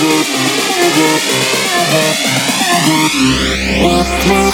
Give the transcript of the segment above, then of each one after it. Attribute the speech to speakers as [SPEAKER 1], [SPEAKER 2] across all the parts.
[SPEAKER 1] What's my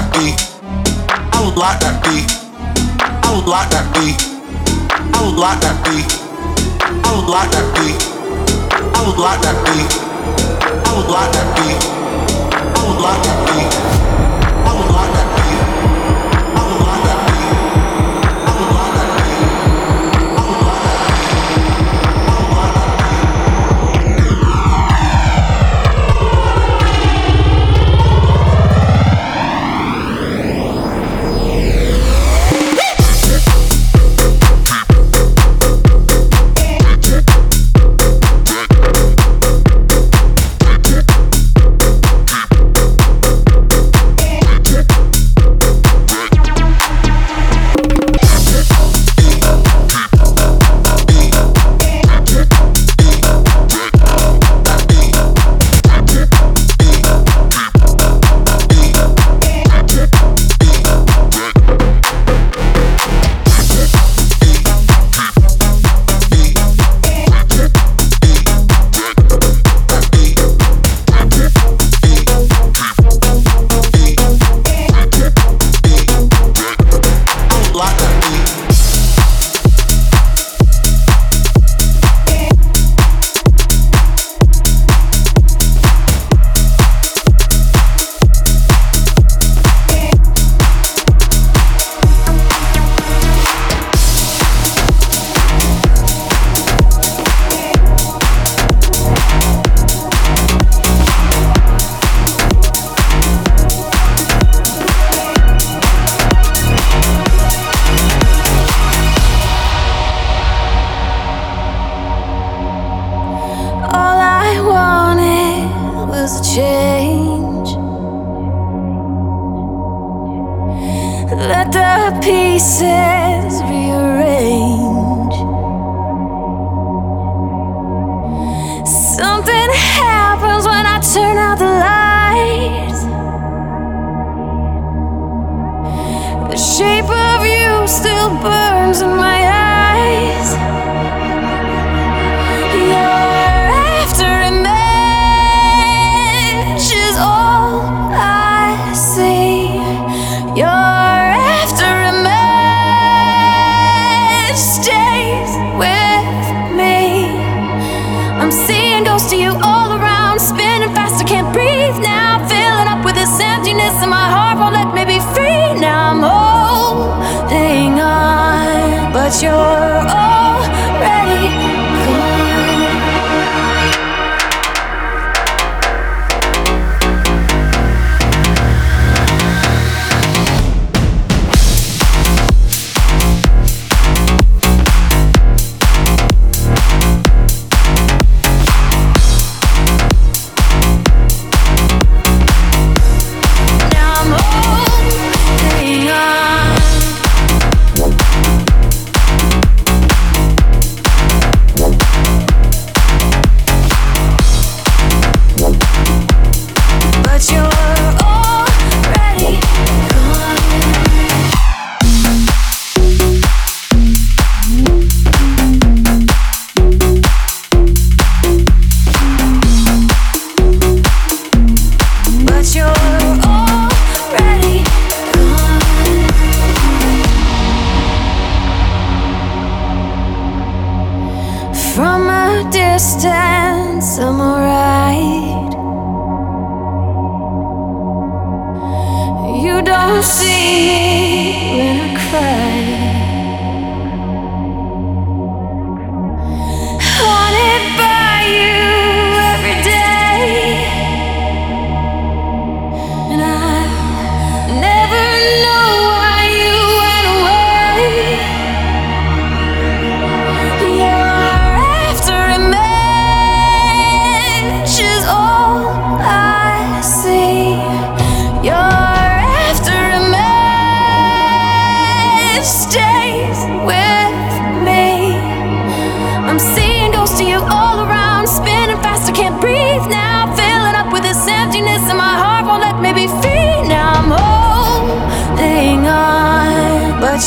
[SPEAKER 2] that beat. I would like that beat. I would like that beat. I would like that beat. I would like that beat. I would like that beat. I would like that beat. I would like that beat.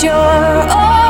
[SPEAKER 3] your own.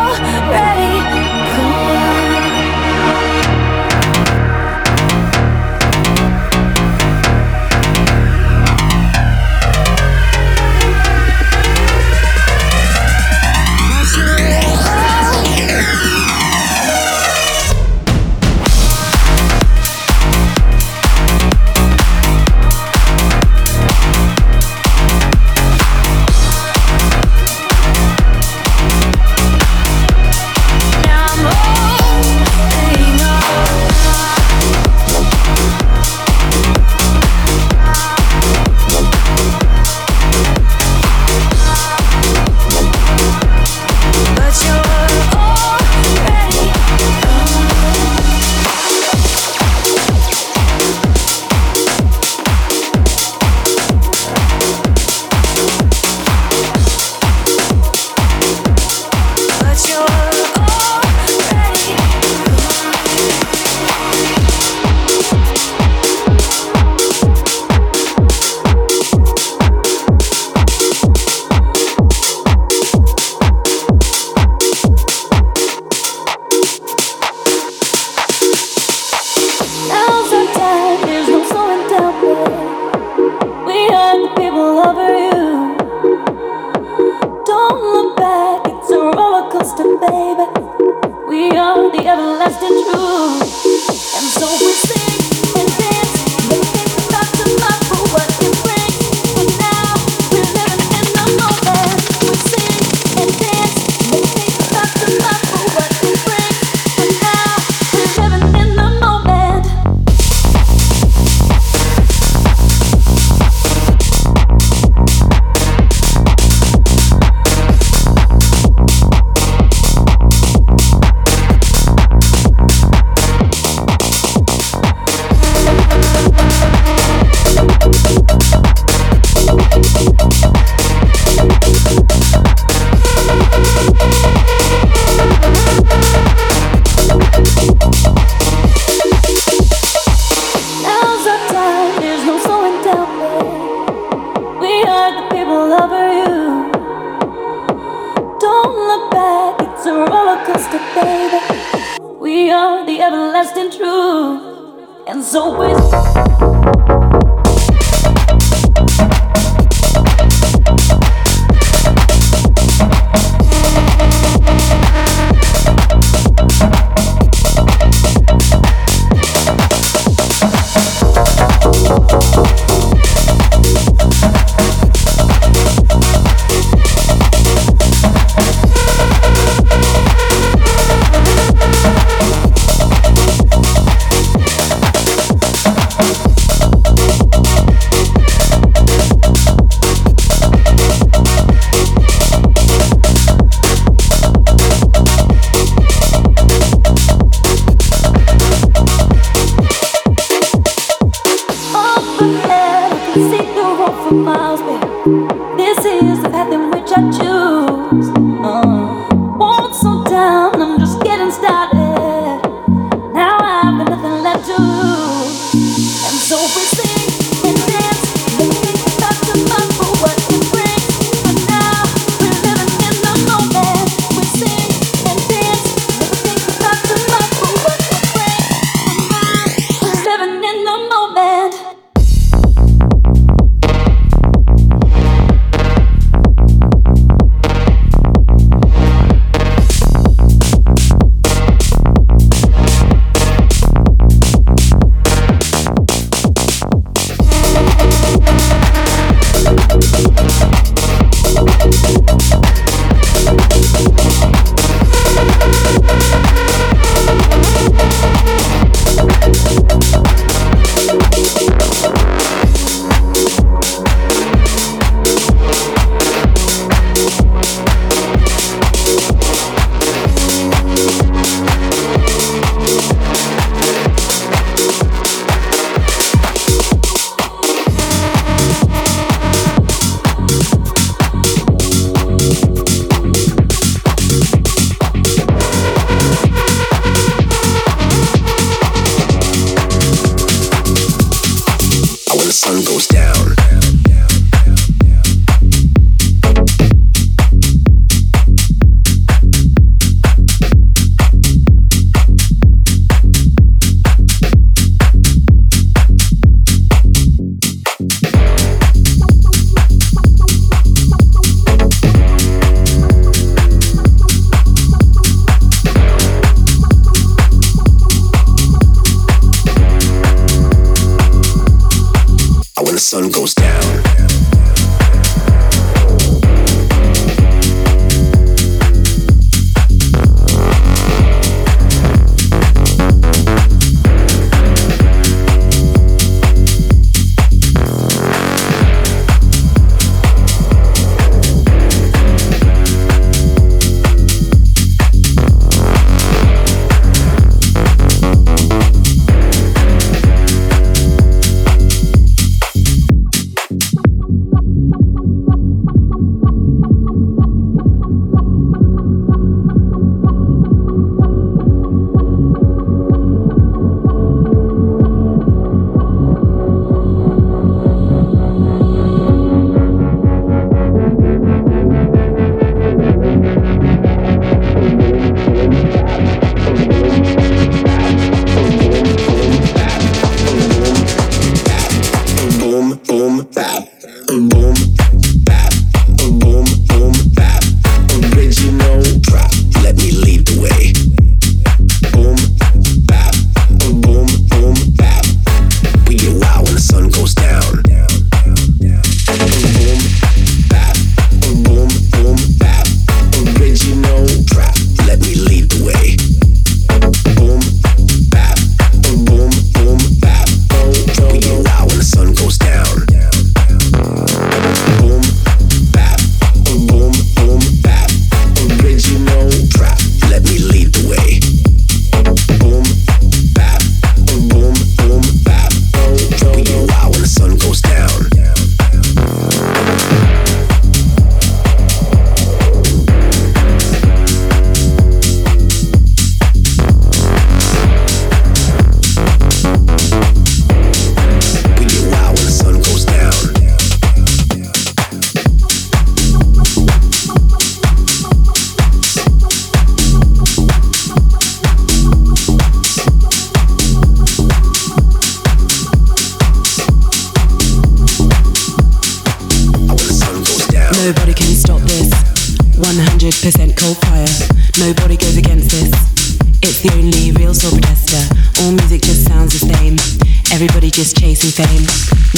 [SPEAKER 2] just chasing fame.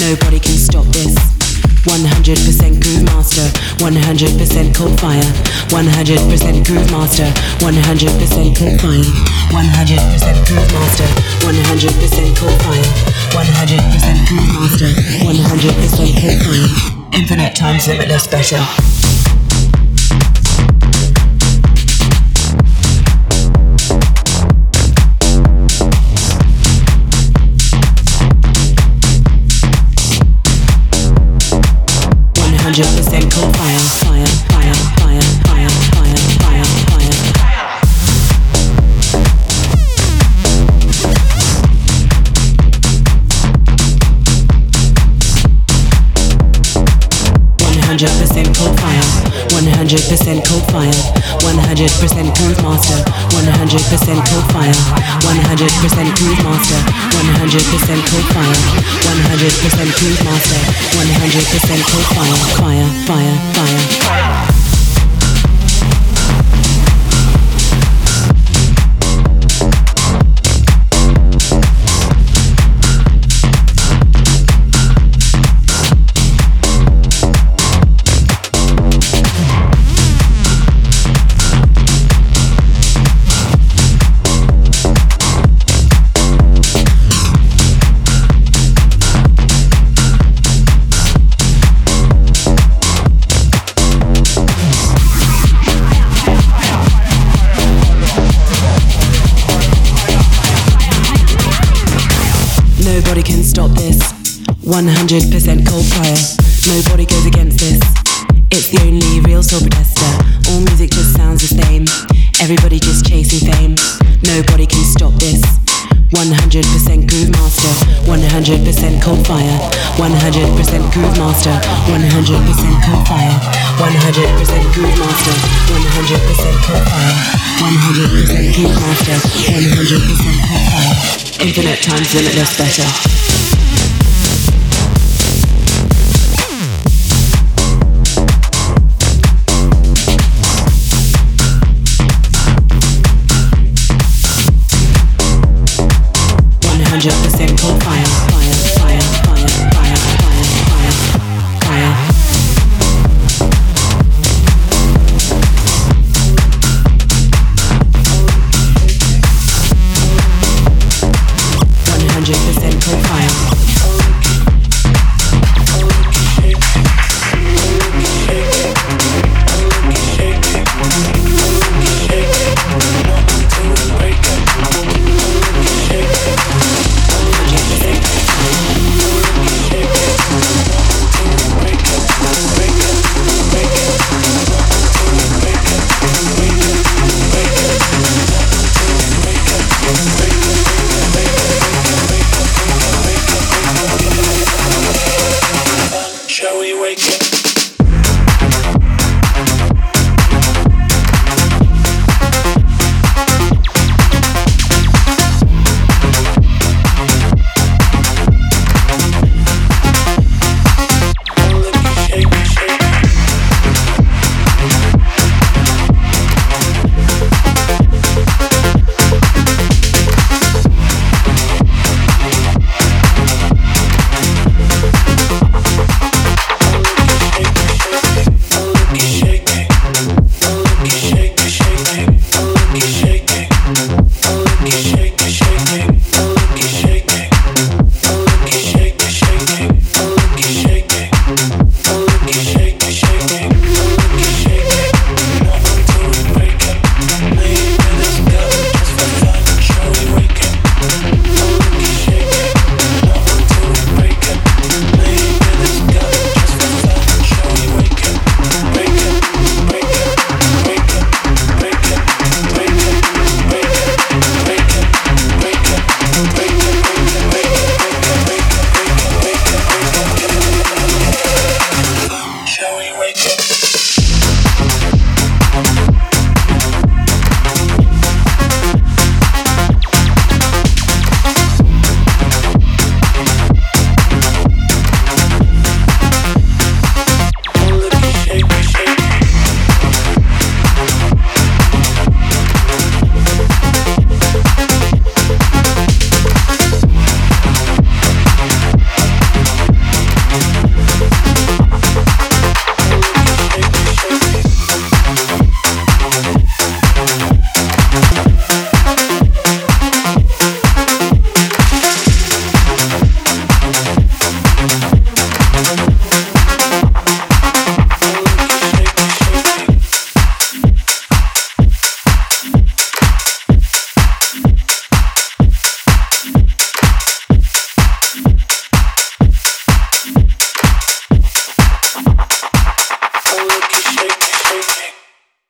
[SPEAKER 2] Nobody can stop this. 100% groove master, 100% cold fire, 100% groove master, 100% cold fire, 100% groove master, 100% cold fire, 100% groove master, 100% cold fire. Infinite times limitless better. 100% cool fire, fire. hundred percent cold fire. One hundred percent cold fire. 100% Groove Master, 100% Code File, 100% Groove Master, 100% Code File, 100% Groove Master, 100% Code File, fire, fire, fire. fire. 100% cold fire. Nobody goes against this. It's the only real soul protester. All music just sounds the same. Everybody just chasing fame. Nobody can stop this. 100% groove master. 100% cold fire. 100% groove master. 100% cold fire. 100% groove master. 100% cold fire. 100% groove master. 100% cold fire. Infinite times limitless better. 100% profile.